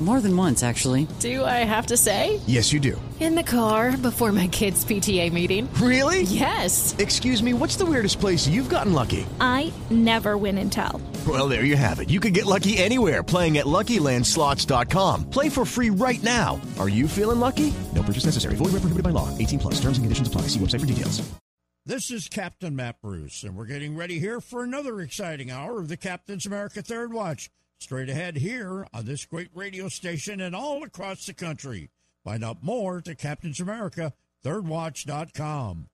More than once, actually. Do I have to say? Yes, you do. In the car before my kids' PTA meeting. Really? Yes. Excuse me, what's the weirdest place you've gotten lucky? I never win and tell. Well, there you have it. You can get lucky anywhere playing at LuckyLandSlots.com. Play for free right now. Are you feeling lucky? No purchase necessary. Void where prohibited by law. 18 plus. Terms and conditions apply. See website for details. This is Captain Matt Bruce, and we're getting ready here for another exciting hour of the Captain's America Third Watch. Straight ahead here on this great radio station and all across the country. Find out more at Captain's America Thirdwatch.com.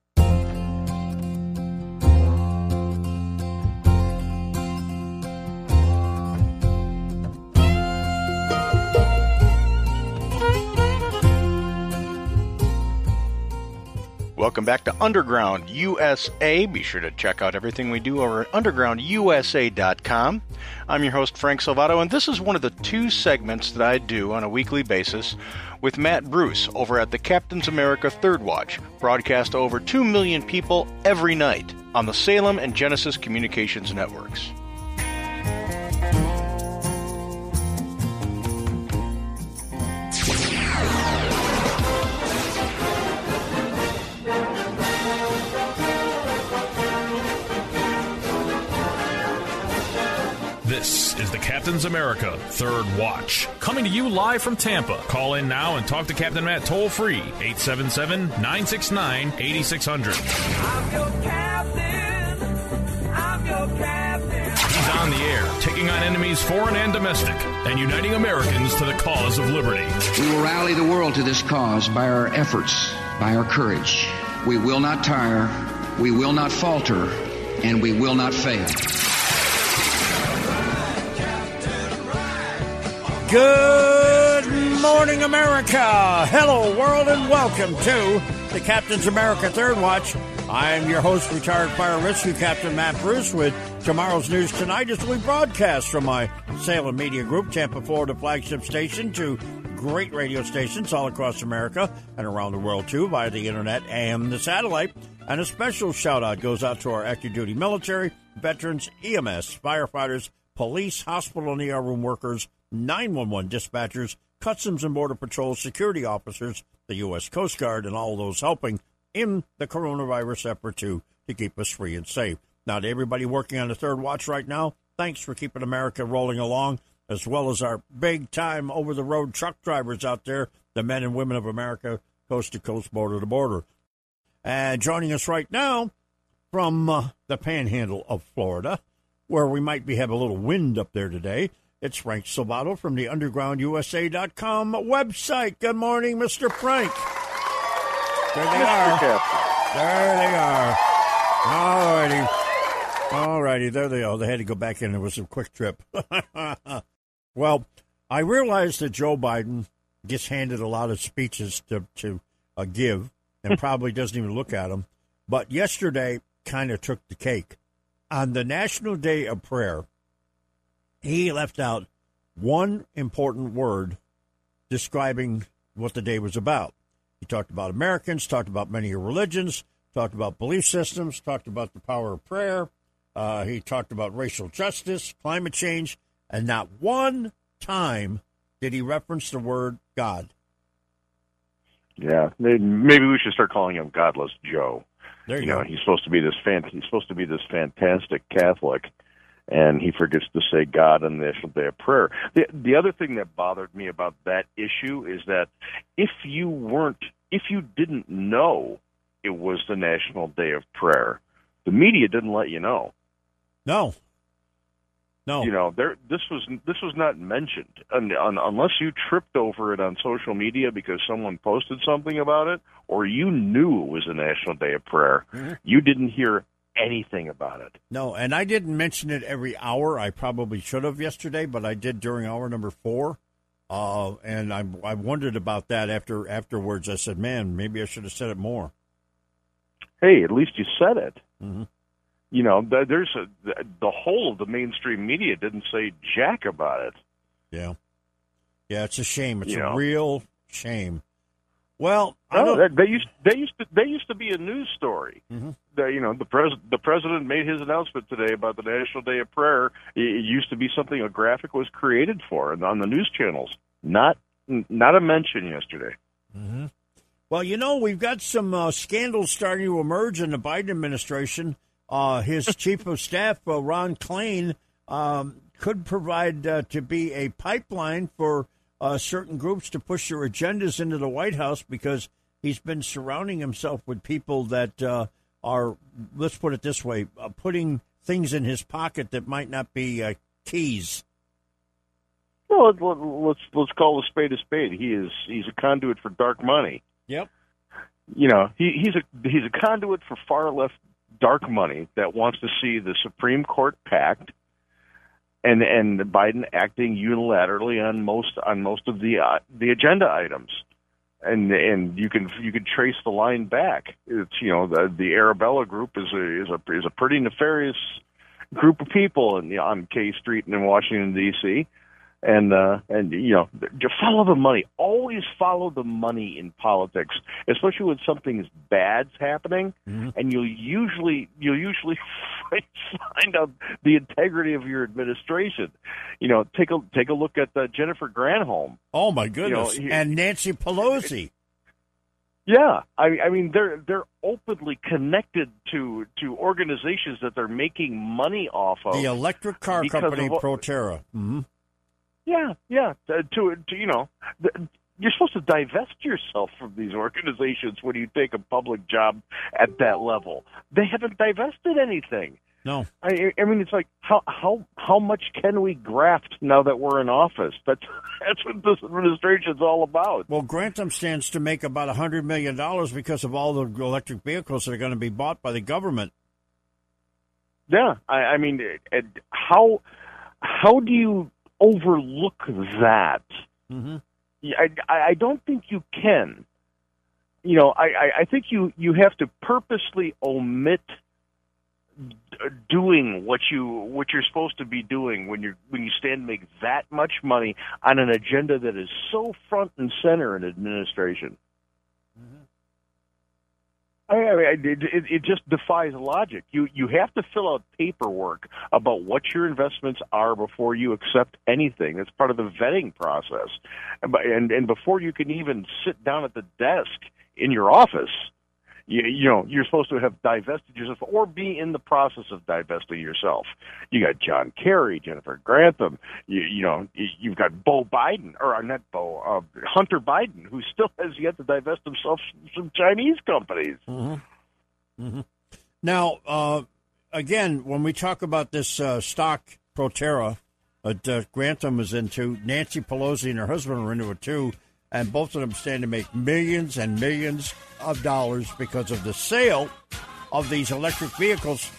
Welcome back to Underground USA. Be sure to check out everything we do over at undergroundusa.com. I'm your host, Frank Salvato, and this is one of the two segments that I do on a weekly basis with Matt Bruce over at the Captain's America Third Watch, broadcast to over 2 million people every night on the Salem and Genesis Communications Networks. The Captain's America Third Watch. Coming to you live from Tampa. Call in now and talk to Captain Matt toll free 877 969 8600. He's on the air, taking on enemies foreign and domestic, and uniting Americans to the cause of liberty. We will rally the world to this cause by our efforts, by our courage. We will not tire, we will not falter, and we will not fail. Good morning, America. Hello, world, and welcome to the Captain's America Third Watch. I'm your host, retired fire rescue captain Matt Bruce, with tomorrow's news tonight as we broadcast from my Salem Media Group, Tampa, Florida flagship station to great radio stations all across America and around the world, too, via the internet and the satellite. And a special shout out goes out to our active duty military, veterans, EMS, firefighters, police, hospital and ER room workers, 911 dispatchers, Customs and Border Patrol security officers, the U.S. Coast Guard, and all those helping in the coronavirus effort to, to keep us free and safe. Now, to everybody working on the third watch right now, thanks for keeping America rolling along, as well as our big time over the road truck drivers out there, the men and women of America, coast to coast, border to border. And joining us right now from uh, the panhandle of Florida, where we might be having a little wind up there today. It's Frank Salvato from the UndergroundUSA.com website. Good morning, Mr. Frank. There they are. There they are. All righty. All righty. There they are. They had to go back in. It was a quick trip. well, I realize that Joe Biden gets handed a lot of speeches to, to uh, give and probably doesn't even look at them. But yesterday kind of took the cake. On the National Day of Prayer, he left out one important word describing what the day was about. He talked about Americans, talked about many religions, talked about belief systems, talked about the power of prayer. Uh, he talked about racial justice, climate change, and not one time did he reference the word God. Yeah, maybe we should start calling him Godless Joe. There you, you know, go. he's supposed to be this fan. He's supposed to be this fantastic Catholic, and he forgets to say God on the National Day of Prayer. The the other thing that bothered me about that issue is that if you weren't, if you didn't know it was the National Day of Prayer, the media didn't let you know. No. No, you know, there. This was this was not mentioned, un, unless you tripped over it on social media because someone posted something about it, or you knew it was a National Day of Prayer. Mm-hmm. You didn't hear anything about it. No, and I didn't mention it every hour. I probably should have yesterday, but I did during hour number four. Uh, and I I wondered about that after afterwards. I said, "Man, maybe I should have said it more." Hey, at least you said it. Mm-hmm. You know, there's a the whole of the mainstream media didn't say jack about it. Yeah, yeah, it's a shame. It's You a know. real shame. Well, No, that, they used they used to they used to be a news story. Mm-hmm. The, you know, the pres the president made his announcement today about the National Day of Prayer. It, it used to be something a graphic was created for, and on the news channels, not not a mention yesterday. Mm-hmm. Well, you know, we've got some uh, scandals starting to emerge in the Biden administration. Uh, his chief of staff, uh, Ron Klain, um, could provide uh, to be a pipeline for uh, certain groups to push their agendas into the White House because he's been surrounding himself with people that uh, are, let's put it this way, uh, putting things in his pocket that might not be uh, keys. Well, let- let- let's let's call a spade a spade. He is he's a conduit for dark money. Yep. You know, he, he's a he's a conduit for far left dark money that wants to see the Supreme Court packed, and and Biden acting unilaterally on most on most of the uh, the agenda items, and and you can you can trace the line back. It's you know the the Arabella group is a is a is a pretty nefarious group of people in, on K Street and in Washington D.C. And uh, and you know, just follow the money. Always follow the money in politics, especially when something's bad's happening. And you'll usually you'll usually find out the integrity of your administration. You know, take a take a look at uh, Jennifer Granholm. Oh my goodness! he- and Nancy Pelosi. Yeah, I, I mean they're they're openly connected to to organizations that they're making money off of. The electric car company of Proterra. hmm Yeah, yeah. To, to, to you know, th- you're supposed to divest yourself from these organizations when you take a public job at that level. They haven't divested anything. No. I, I mean, it's like how how how much can we graft now that we're in office? That's that's what this administration's all about. Well, Grantham stands to make about a hundred million dollars because of all the electric vehicles that are going to be bought by the government. Yeah, I, I mean, and how how do you overlook that? Mm-hmm. I, I I don't think you can. You know, I, I, I think you, you have to purposely omit doing what you what you're supposed to be doing when you're when you stand to make that much money on an agenda that is so front and center in administration. I, I mean, it, it, it just defies logic. You you have to fill out paperwork about what your investments are before you accept anything. That's part of the vetting process, and and, and before you can even sit down at the desk in your office, you, you know you're supposed to have divested yourself or be in the process of divesting yourself. You got John Kerry, Jennifer Grantham. You you know you- you've got Bo Biden or uh, not Bo uh, Hunter Biden, who still has yet to divest himself from some Chinese companies. Mm-hmm. Now, uh, again, when we talk about this uh, stock Proterra that uh, Grantham is into, Nancy Pelosi and her husband are into it too, and both of them stand to make millions and millions of dollars because of the sale of these electric vehicles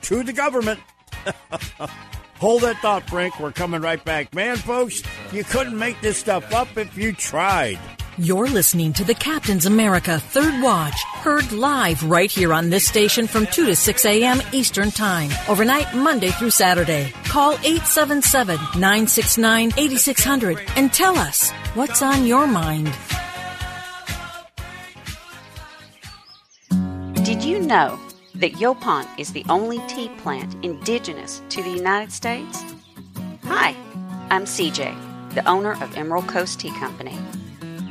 to the government. Hold that thought, Frank. We're coming right back. Man, folks, you couldn't make this stuff up if you tried. You're listening to the Captain's America Third Watch, heard live right here on this station from 2 to 6 a.m. Eastern Time, overnight Monday through Saturday. Call 877 969 8600 and tell us what's on your mind. Did you know that Yaupon is the only tea plant indigenous to the United States? Hi, I'm CJ, the owner of Emerald Coast Tea Company.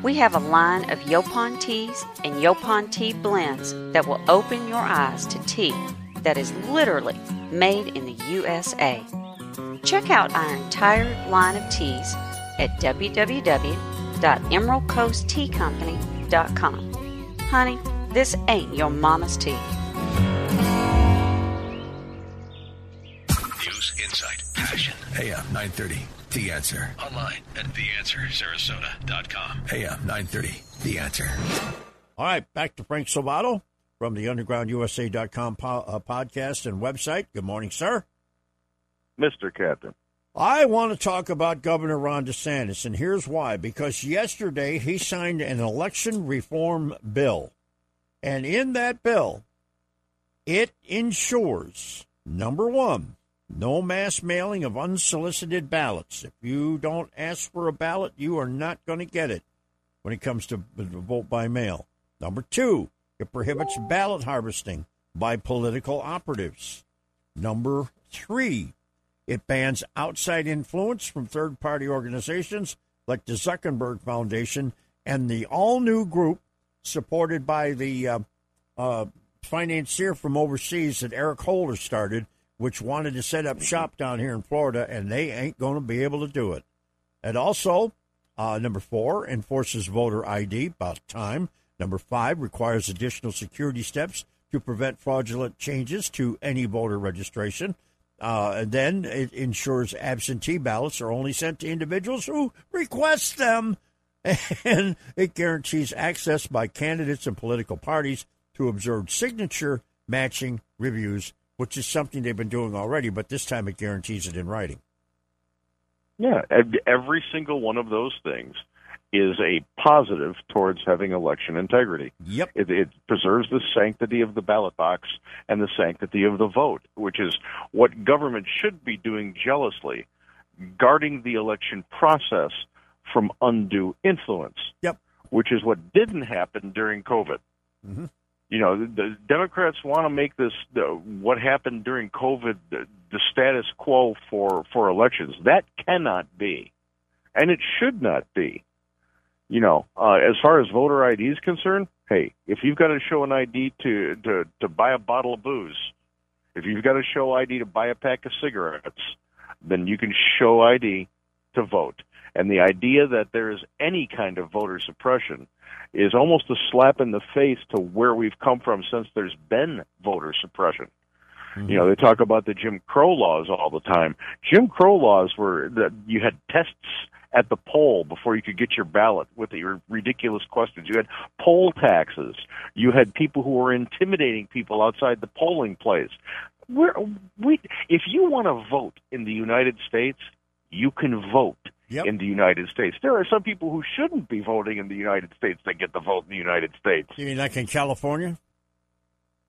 We have a line of Yaupon teas and Yaupon tea blends that will open your eyes to tea that is literally made in the USA. Check out our entire line of teas at www.emeraldcoastteacompany.com. Honey, this ain't your mama's tea. News, insight, passion. AM uh, 930. The Answer. Online at theanswersarasota.com. AM 930. The Answer. All right, back to Frank Salvato from the UndergroundUSA.com po- uh, podcast and website. Good morning, sir. Mr. Captain. I want to talk about Governor Ron DeSantis, and here's why. Because yesterday he signed an election reform bill. And in that bill, it ensures number one, no mass mailing of unsolicited ballots. If you don't ask for a ballot, you are not going to get it when it comes to vote by mail. Number two, it prohibits ballot harvesting by political operatives. Number three, it bans outside influence from third party organizations like the Zuckerberg Foundation and the all new group supported by the uh, uh, financier from overseas that Eric Holder started, which wanted to set up shop down here in Florida, and they ain't going to be able to do it. And also, uh, number four, enforces voter ID, about time. Number five, requires additional security steps to prevent fraudulent changes to any voter registration. Uh, and then it ensures absentee ballots are only sent to individuals who request them. And it guarantees access by candidates and political parties to observe signature matching reviews, which is something they've been doing already, but this time it guarantees it in writing. Yeah, every single one of those things is a positive towards having election integrity. Yep. It, it, preserves the sanctity of the ballot box and the sanctity of the vote, which is what government should be doing jealously, guarding the election process from undue influence. Yep. Which is what didn't happen during COVID. Mm-hmm. You know, the, the Democrats want to make this what happened during COVID the, the status quo for for elections. That cannot be, and it should not be you know, uh, as far as voter ID is concerned, hey, if you've got to show an ID to, to, to buy a bottle of booze, if you've got to show ID to buy a pack of cigarettes, then you can show ID to vote. And the idea that there is any kind of voter suppression is almost a slap in the face to where we've come from since there's been voter suppression. Mm-hmm. You know, they talk about the Jim Crow laws all the time. Jim Crow laws were that you had tests at the poll before you could get your ballot with your ridiculous questions. You had poll taxes. You had people who were intimidating people outside the polling place. We're, we, if you want to vote in the United States, you can vote yep. in the United States. There are some people who shouldn't be voting in the United States that get the vote in the United States. You mean like in California?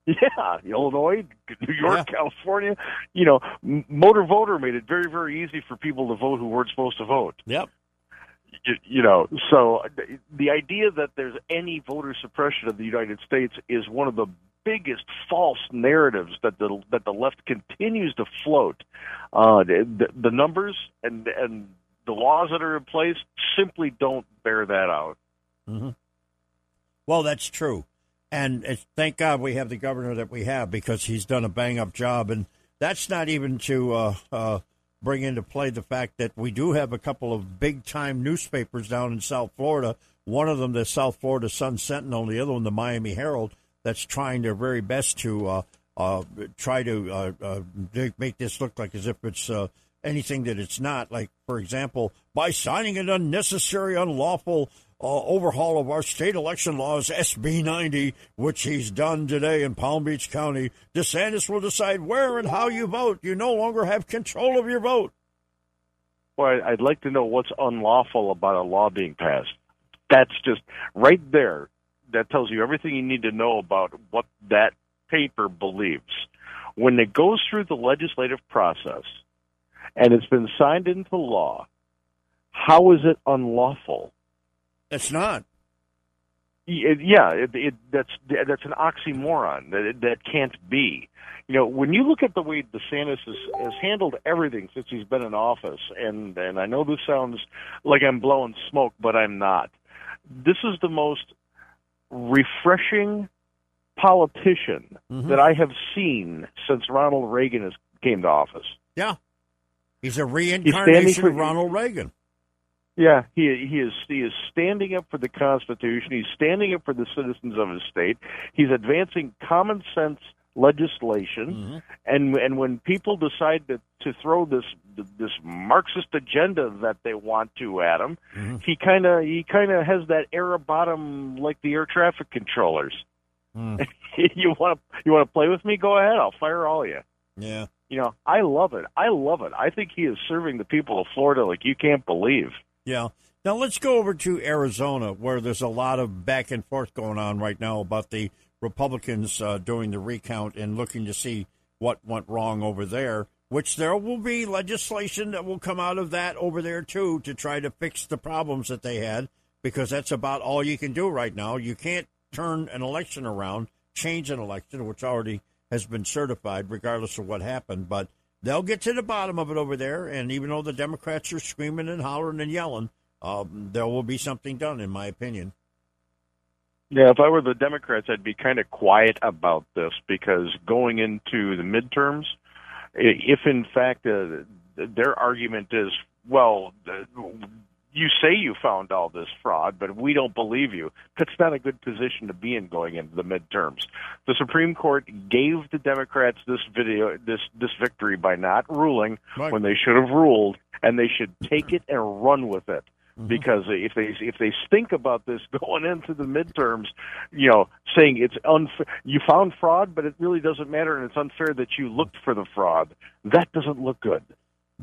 Yeah, Illinois, New York, yeah. California. You know, motor voter made it very, very easy for people to vote who weren't supposed to vote. Yep. You, you know, so the idea that there's any voter suppression in the United States is one of the biggest false narratives that the that the left continues to float. Uh, the, the numbers and and the laws that are in place simply don't bear that out. Mm-hmm. Well, that's true and thank God we have the governor that we have because he's done a bang up job. And that's not even to uh, uh, bring into play the fact that we do have a couple of big time newspapers down in South Florida. One of them, the South Florida Sun Sentinel, the other one, the Miami Herald, that's trying their very best to uh, uh try to uh, uh, make this look like as if it's anything that it's not. Like, for example, by signing an unnecessary, unlawful uh, overhaul of our state election laws, SB 90, which he's done today in Palm Beach County. DeSantis will decide where and how you vote. You no longer have control of your vote. Well, I'd like to know what's unlawful about a law being passed. That's just right there. That tells you everything you need to know about what that paper believes. When it goes through the legislative process and it's been signed into law, how is it unlawful? It's not. It, yeah, it, it, that's that's an oxymoron. That that can't be. You know, when you look at the way DeSantis has, has handled everything since he's been in office, and and I know this sounds like I'm blowing smoke, but I'm not. This is the most refreshing politician mm-hmm. that I have seen since Ronald Reagan has came to office. Yeah, he's a reincarnation he's for, of Ronald Reagan. Yeah, he he is he is standing up for the Constitution. He's standing up for the citizens of his state. He's advancing common sense legislation, mm-hmm. and and when people decide to to throw this this Marxist agenda that they want to at him, mm-hmm. he kind of he kind of has that air about him like the air traffic controllers. Mm. you want to you want to play with me? Go ahead. I'll fire all of you. Yeah. You know, I love it. I love it. I think he is serving the people of Florida like you can't believe. Yeah. Now let's go over to Arizona, where there's a lot of back and forth going on right now about the Republicans uh, doing the recount and looking to see what went wrong over there. Which there will be legislation that will come out of that over there too to try to fix the problems that they had, because that's about all you can do right now. You can't turn an election around, change an election, which already has been certified, regardless of what happened. But they'll get to the bottom of it over there. And even though the Democrats are screaming and hollering and yelling, um, there will be something done, in my opinion. Yeah, if I were the Democrats, I'd be kind of quiet about this because going into the midterms, if in fact uh, their argument is, well, you say you found all this fraud, but we don't believe you, that's not a good position to be in going into the midterms. The Supreme Court gave the Democrats this video, this this victory by not ruling Right. when they should have ruled, and they should take it and run with it mm-hmm. because if they if they stink about this going into the midterms, you know, saying it's unfair, you found fraud, but it really doesn't matter, and it's unfair that you looked for the fraud. That doesn't look good.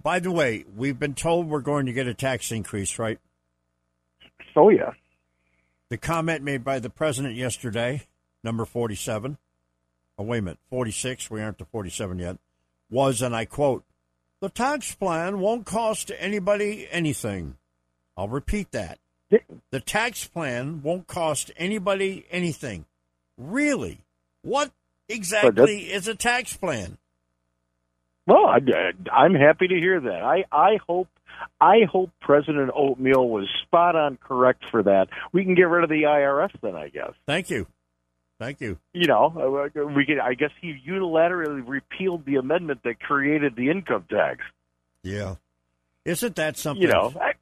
By the way, we've been told we're going to get a tax increase, right? Oh yeah. The comment made by the president yesterday, number 47, oh, wait a minute, 46, we aren't to 47 yet, was, and I quote, the tax plan won't cost anybody anything. I'll repeat that. The tax plan won't cost anybody anything. Really? What exactly is a tax plan? Well, I, I'm happy to hear that. I I hope I hope President Oatmeal was spot on correct for that. We can get rid of the IRS then, I guess. Thank you. Thank you. You know, uh, we can. I guess he unilaterally repealed the amendment that created the income tax. Yeah. Isn't that something? You know, I,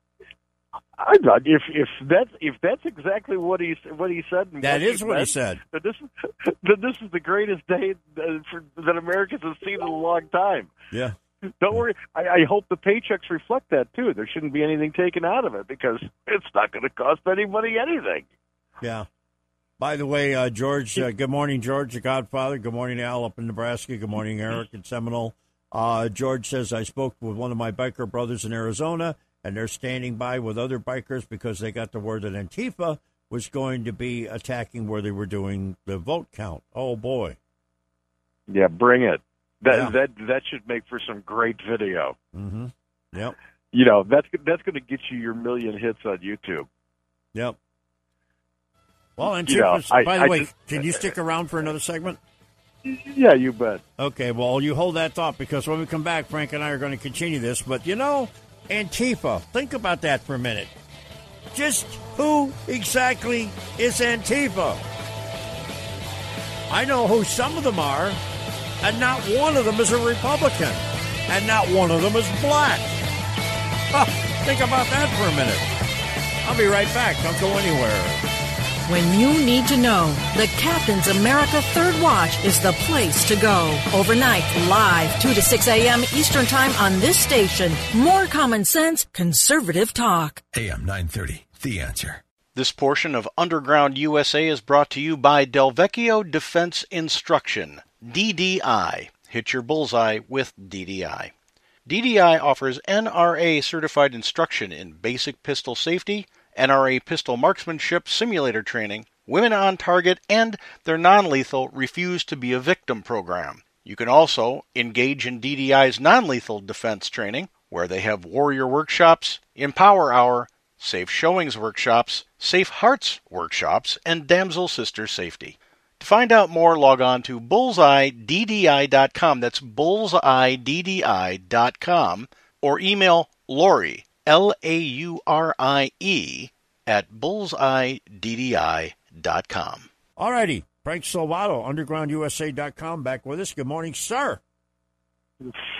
I thought if if that's if that's exactly what he what he said, and That is what he meant, said. That this that this is the greatest day that, for, that Americans have seen in a long time. Yeah. Don't worry. I, I hope the paychecks reflect that too. There shouldn't be anything taken out of it because it's not going to cost anybody anything. Yeah. By the way, uh, George, uh, good morning, George, the Godfather. Good morning, Al, up in Nebraska. Good morning, Eric in Seminole. Uh, George says, I spoke with one of my biker brothers in Arizona, and they're standing by with other bikers because they got the word that Antifa was going to be attacking where they were doing the vote count. Oh, boy. Yeah, bring it. That Yeah. that that should make for some great video. Mm-hmm. Yep. You know, that's that's going to get you your million hits on YouTube. Yep. Well, You know, I- by the I way, just- can you stick around for another segment? Yeah, you bet. Okay, well, you hold that thought because when we come back, Frank and I are going to continue this. But you know, Antifa, think about that for a minute. Just who exactly is Antifa? I know who some of them are, and not one of them is a Republican, and not one of them is black. Huh, think about that for a minute. I'll be right back. Don't go anywhere. When you need to know, the Captain's America Third Watch is the place to go. Overnight, live, 2 to 6 a.m. Eastern Time on this station. More common sense, conservative talk. AM 930, The Answer. This portion of Underground USA is brought to you by Delvecchio Defense Instruction, DDI. Hit your bullseye with DDI. DDI offers NRA certified instruction in basic pistol safety, NRA pistol marksmanship simulator training, women on target, and their non lethal Refuse to Be a Victim program. You can also engage in DDI's non lethal defense training, where they have warrior workshops, Empower Hour, Safe Showings workshops, Safe Hearts workshops, and Damsel Sister Safety. To find out more, log on to bullseyeddi.com. That's bullseyeddi.com. Or email Lori, L A U R I E, at bullseyeddi.com. All righty. Frank Salvato, undergroundusa.com, back with us. Good morning, sir.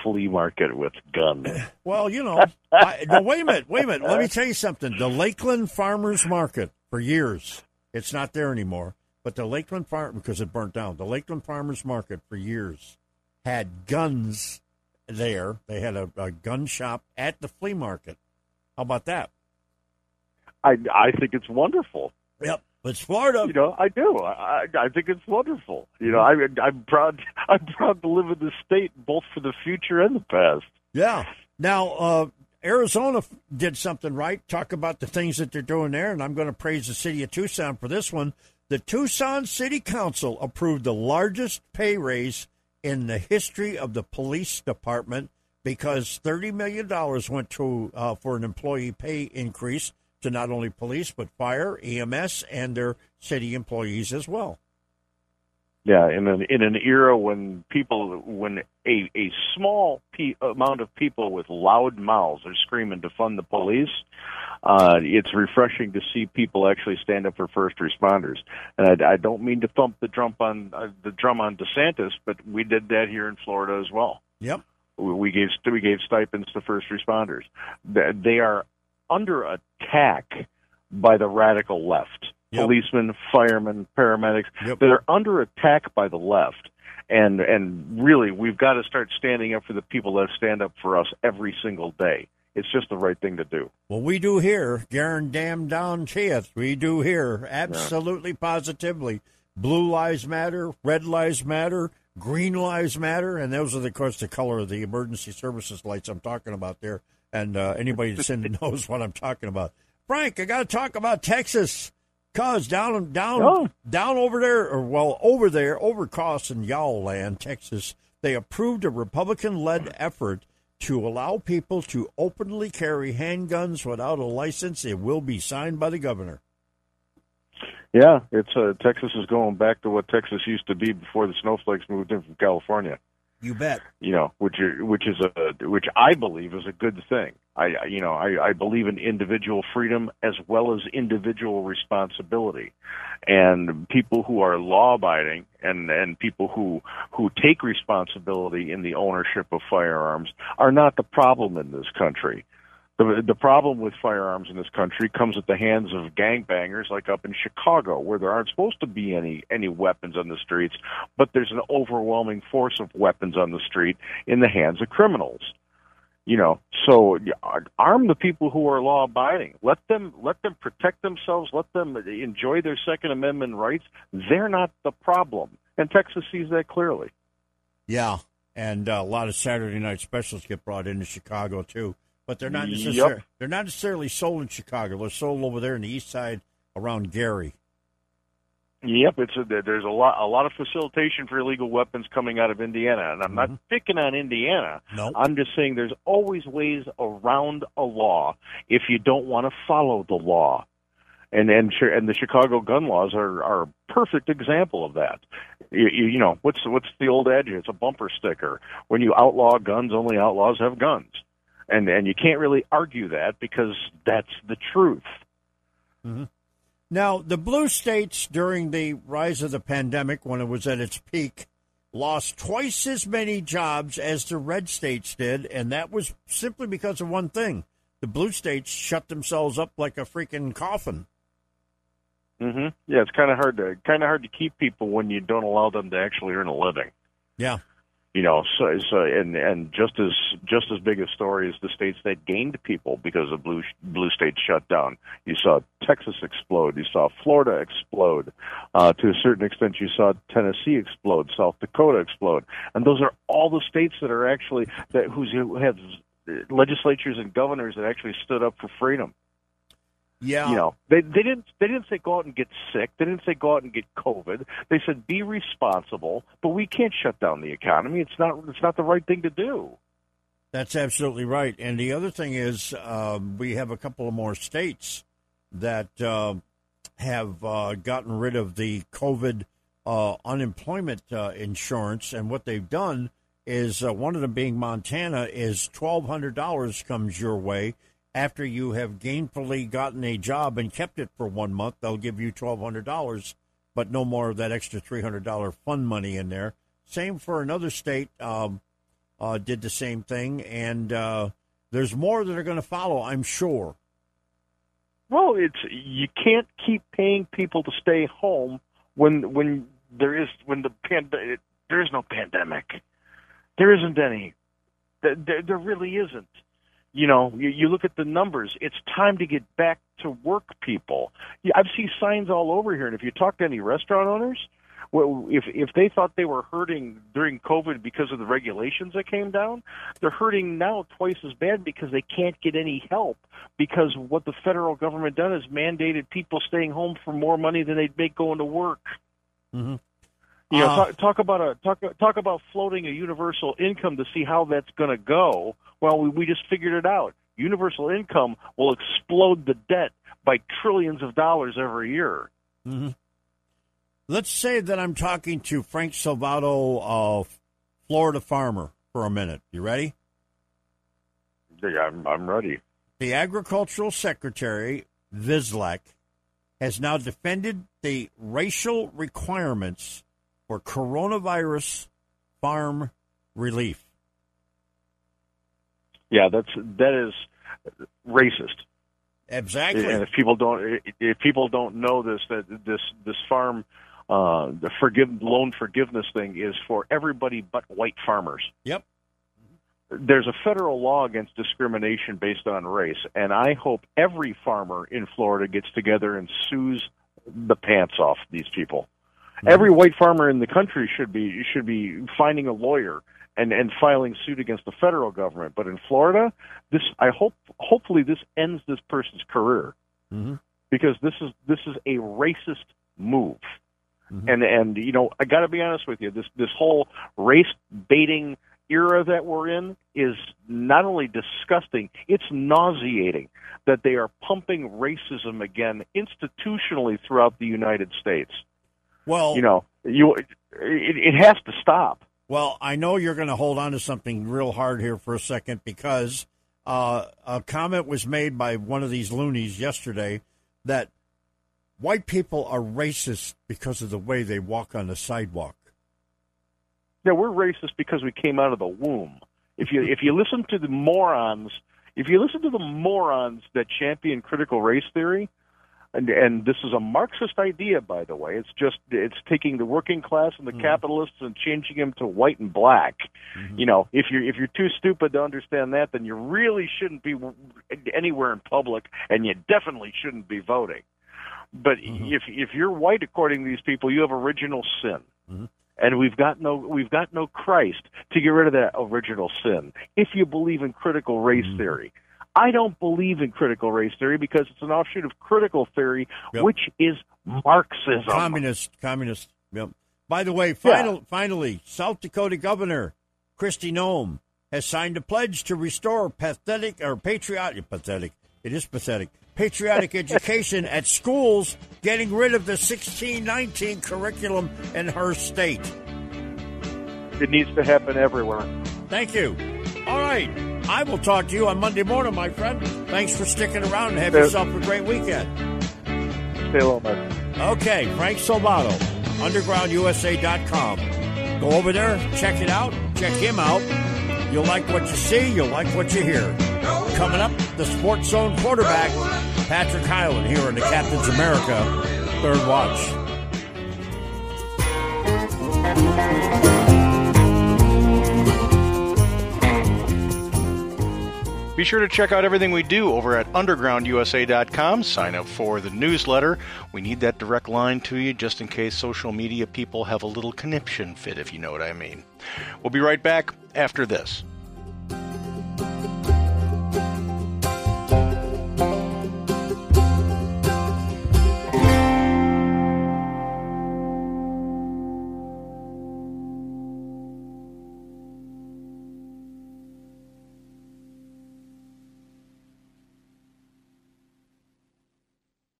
Flea market with guns. Well, you know, I, no, wait a minute, wait a minute. Let me tell you something. The Lakeland Farmers Market for years, it's not there anymore. But the Lakeland Farm, because it burnt down, the Lakeland Farmers Market for years had guns there. They had a, a gun shop at the flea market. How about that? I I think it's wonderful. Yep, it's Florida. You know, I do. I I think it's wonderful. You know, I I'm proud. I'm proud to live in this state, both for the future and the past. Yeah. Now, uh, Arizona did something right. Talk about the things that they're doing there, and I'm going to praise the city of Tucson for this one. The Tucson City Council approved the largest pay raise in the history of the police department because $30 million went to uh, for an employee pay increase to not only police but fire, EMS, and their city employees as well. Yeah, in an in an era when people when a a small pe- amount of people with loud mouths are screaming to fund the police, uh, it's refreshing to see people actually stand up for first responders. And I, I don't mean to thump the drum on uh, the drum on DeSantis, but we did that here in Florida as well. Yep, we, gave we gave stipends to first responders. They are under attack by the radical left yep. policemen, firemen, paramedics yep. that are under attack by the left. And and really, we've got to start standing up for the people that stand up for us every single day. It's just the right thing to do. Well, we do here, Garen Dam Down Chith. We do here, absolutely, yeah. positively. Blue lives matter, red lives matter, green lives matter, and those are, the, of course, the color of the emergency services lights I'm talking about there. And uh, anybody that's in knows what I'm talking about. Frank, I got to talk about Texas. Cause down down oh. down over there, or well over there, over across in Y'all Land, Texas, they approved a Republican-led effort to allow people to openly carry handguns without a license. It will be signed by the governor. Yeah, it's uh, Texas is going back to what Texas used to be before the snowflakes moved in from California. You bet. You know, which which is a which I believe is a good thing. I you know I, I believe in individual freedom as well as individual responsibility, and people who are law abiding and and people who who take responsibility in the ownership of firearms are not the problem in this country. The, the problem with firearms in this country comes at the hands of gangbangers like up in Chicago where there aren't supposed to be any any weapons on the streets but there's an overwhelming force of weapons on the street in the hands of criminals. You know so arm the people who are law abiding let them let them protect themselves. Let them enjoy their second amendment rights. They're not the problem. And Texas sees that clearly. Yeah and uh, a lot of Saturday night specials get brought into Chicago too but they're not necessarily yep. they're not necessarily sold in Chicago. They're sold over there in the east side around Gary. Yep, it's a, there's a lot a lot of facilitation for illegal weapons coming out of Indiana, and I'm mm-hmm. not picking on Indiana. Nope. I'm just saying there's always ways around a law if you don't want to follow the law, and and and the Chicago gun laws are are a perfect example of that. You, you, you know what's what's the old adage? It's a bumper sticker. When you outlaw guns, only outlaws have guns and and you can't really argue that because that's the truth. Mm-hmm. Now, the blue states during the rise of the pandemic, when it was at its peak, lost twice as many jobs as the red states did, and that was simply because of one thing: the blue states shut themselves up like a freaking coffin. Mm-hmm. Yeah, it's kind of hard to kind of hard to keep people when you don't allow them to actually earn a living. Yeah you know so, so and and just as just as big a story as the states that gained people because of blue blue states shut down you saw texas explode. You saw florida explode. Uh, to a certain extent you saw tennessee explode. South dakota explode. And those are all the states that are actually that who's who have legislatures and governors that actually stood up for freedom yeah. You know, they they didn't they didn't say go out and get sick. They didn't say go out and get COVID. They said be responsible, but we can't shut down the economy. It's not it's not the right thing to do. That's absolutely right. And the other thing is, uh, we have a couple of more states that uh, have uh, gotten rid of the COVID uh, unemployment uh, insurance, and what they've done is uh, one of them being Montana is twelve hundred dollars comes your way after you have gainfully gotten a job and kept it for one month, they'll give you twelve hundred dollars, but no more of that extra three hundred dollar fund money in there. Same for another state um, uh, did the same thing, and uh, there's more that are going to follow, I'm sure. Well, it's you can't keep paying people to stay home when when there is when the there is no pandemic. There isn't any. There, there really isn't. You know, you, you look at the numbers. It's time to get back to work, people. I've seen signs all over here, and if you talk to any restaurant owners, well, if if they thought they were hurting during COVID because of the regulations that came down, they're hurting now twice as bad because they can't get any help because what the federal government done is mandated people staying home for more money than they'd make going to work. Mm-hmm. You know, Uh, talk, talk about a talk talk about floating a universal income to see how that's going to go. Well, we, we just figured it out. Universal income will explode the debt by trillions of dollars every year. hmm Let's say that I'm talking to Frank Salvato, of Florida farmer, for a minute. You ready? Yeah, I'm, I'm ready. The agricultural secretary, Vilsack, has now defended the racial requirements for coronavirus farm relief. Yeah, that's that is racist. Exactly. And if people don't if people don't know this, that this this farm uh, the forgive loan forgiveness thing is for everybody but white farmers. Yep. There's a federal law against discrimination based on race, and I hope every farmer in Florida gets together and sues the pants off these people. Every white farmer in the country should be should be finding a lawyer and and filing suit against the federal government. But in Florida, this I hope hopefully this ends this person's career Mm-hmm. because this is this is a racist move. Mm-hmm. And and you know I got to be honest with you this this whole race baiting era that we're in is not only disgusting it's nauseating that they are pumping racism again institutionally throughout the United States. Well, You know you it, it has to stop. Well, I know you're going to hold on to something real hard here for a second because uh, a comment was made by one of these loonies yesterday that white people are racist because of the way they walk on the sidewalk. Yeah, we're racist because we came out of the womb. If you if you listen to the morons, if you listen to the morons that champion critical race theory, and and this is a Marxist idea, by the way. It's just it's taking the working class and the hmm. capitalists and changing them to white and black. Mm-hmm. You know, if you're if you're too stupid to understand that, then you really shouldn't be anywhere in public, and you definitely shouldn't be voting. But mm-hmm. if if you're white, according to these people, you have original sin mm-hmm. and we've got no we've got no Christ to get rid of that original sin. If you believe in critical race theory, I don't believe in critical race theory because it's an offshoot of critical theory, Yep. which is Marxism. Communist, communist. Yep. By the way, final, finally, South Dakota Governor Kristi Noem has signed a pledge to restore pathetic or patriotic pathetic. It is pathetic. Patriotic education at schools, getting rid of the 1619 curriculum in her state. It needs to happen everywhere. Thank you. All right. I will talk to you on Monday morning, my friend. Thanks for sticking around and have Yeah. yourself a great weekend. Stay low, man. Okay, Frank Salvato, undergroundusa.com. Go over there, check it out, check him out. You'll like what you see, you'll like what you hear. Coming up, the Sports Zone quarterback, Patrick Hyland, here in the Captain's America Third Watch. Be sure to check out everything we do over at undergroundusa.com. Sign up for the newsletter. We need that direct line to you just in case social media people have a little conniption fit, if you know what I mean. We'll be right back after this.